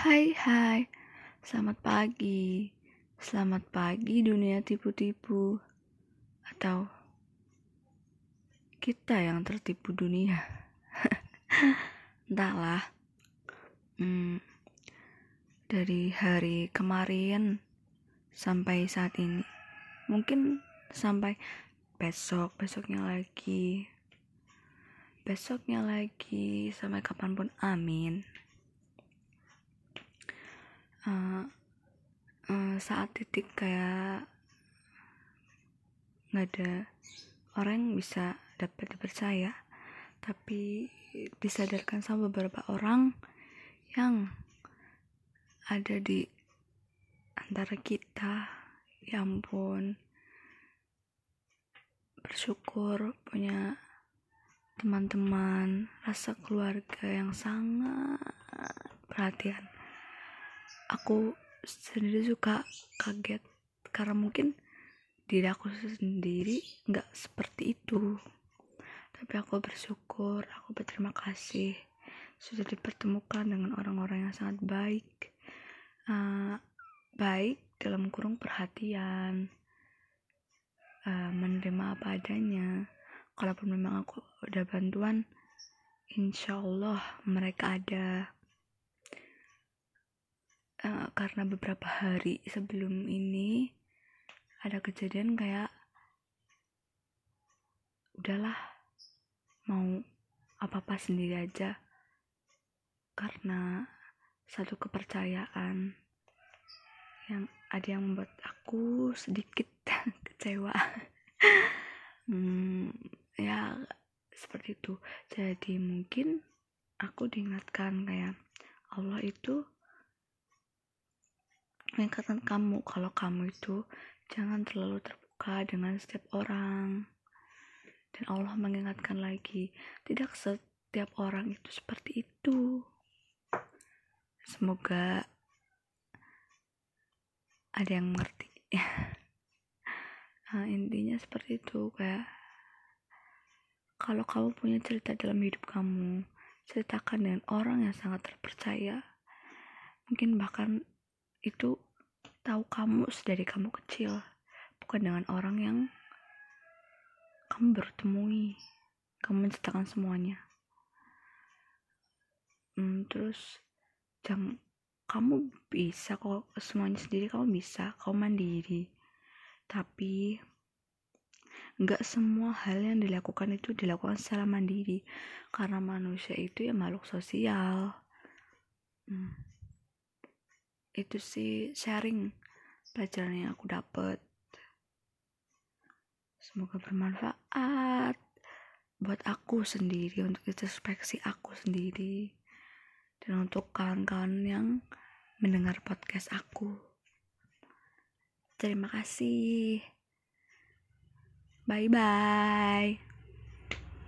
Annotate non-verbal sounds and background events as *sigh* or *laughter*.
Hai hai, selamat pagi. Selamat pagi dunia tipu-tipu. Atau kita yang tertipu dunia. *laughs* Entahlah. Hmm, Dari hari kemarin sampai saat ini. Mungkin sampai besok, besoknya lagi. Besoknya lagi, sampai kapan pun amin uh, uh, saat titik kayak nggak ada orang yang bisa dapat dipercaya tapi disadarkan sama beberapa orang yang ada di antara kita ya ampun bersyukur punya teman-teman rasa keluarga yang sangat perhatian. Aku sendiri suka kaget. Karena mungkin diri aku sendiri nggak seperti itu. Tapi aku bersyukur aku berterima kasih sudah dipertemukan dengan orang-orang yang sangat baik. Uh, baik dalam kurung perhatian uh, menerima apa adanya. Kalaupun memang aku udah bantuan insya Allah mereka ada uh, karena beberapa hari sebelum ini ada kejadian kayak udahlah mau apa-apa sendiri aja. Karena satu kepercayaan yang ada yang membuat aku sedikit *laughs* kecewa. Hmm, ya seperti itu. Jadi mungkin aku diingatkan kayak Allah itu mengingatkan kamu. Kalau kamu itu jangan terlalu terbuka dengan setiap orang. Dan Allah mengingatkan lagi tidak setiap orang itu seperti itu. Semoga ada yang mengerti nah, *laughs* intinya seperti itu kayak kalau kamu punya cerita dalam hidup kamu ceritakan dengan orang yang sangat terpercaya. Mungkin bahkan itu tahu kamu dari kamu kecil. Bukan dengan orang yang kamu baru temui. Kamu menceritakan semuanya. Hmm, terus jangan kamu bisa kok semuanya sendiri kamu bisa kamu mandiri. Tapi nggak semua hal yang dilakukan itu dilakukan secara mandiri. Karena manusia itu ya makhluk sosial itu sih sharing pelajaran yang aku dapat semoga bermanfaat buat aku sendiri untuk introspeksi aku sendiri dan untuk kawan-kawan yang mendengar podcast aku. Terima kasih. Bye bye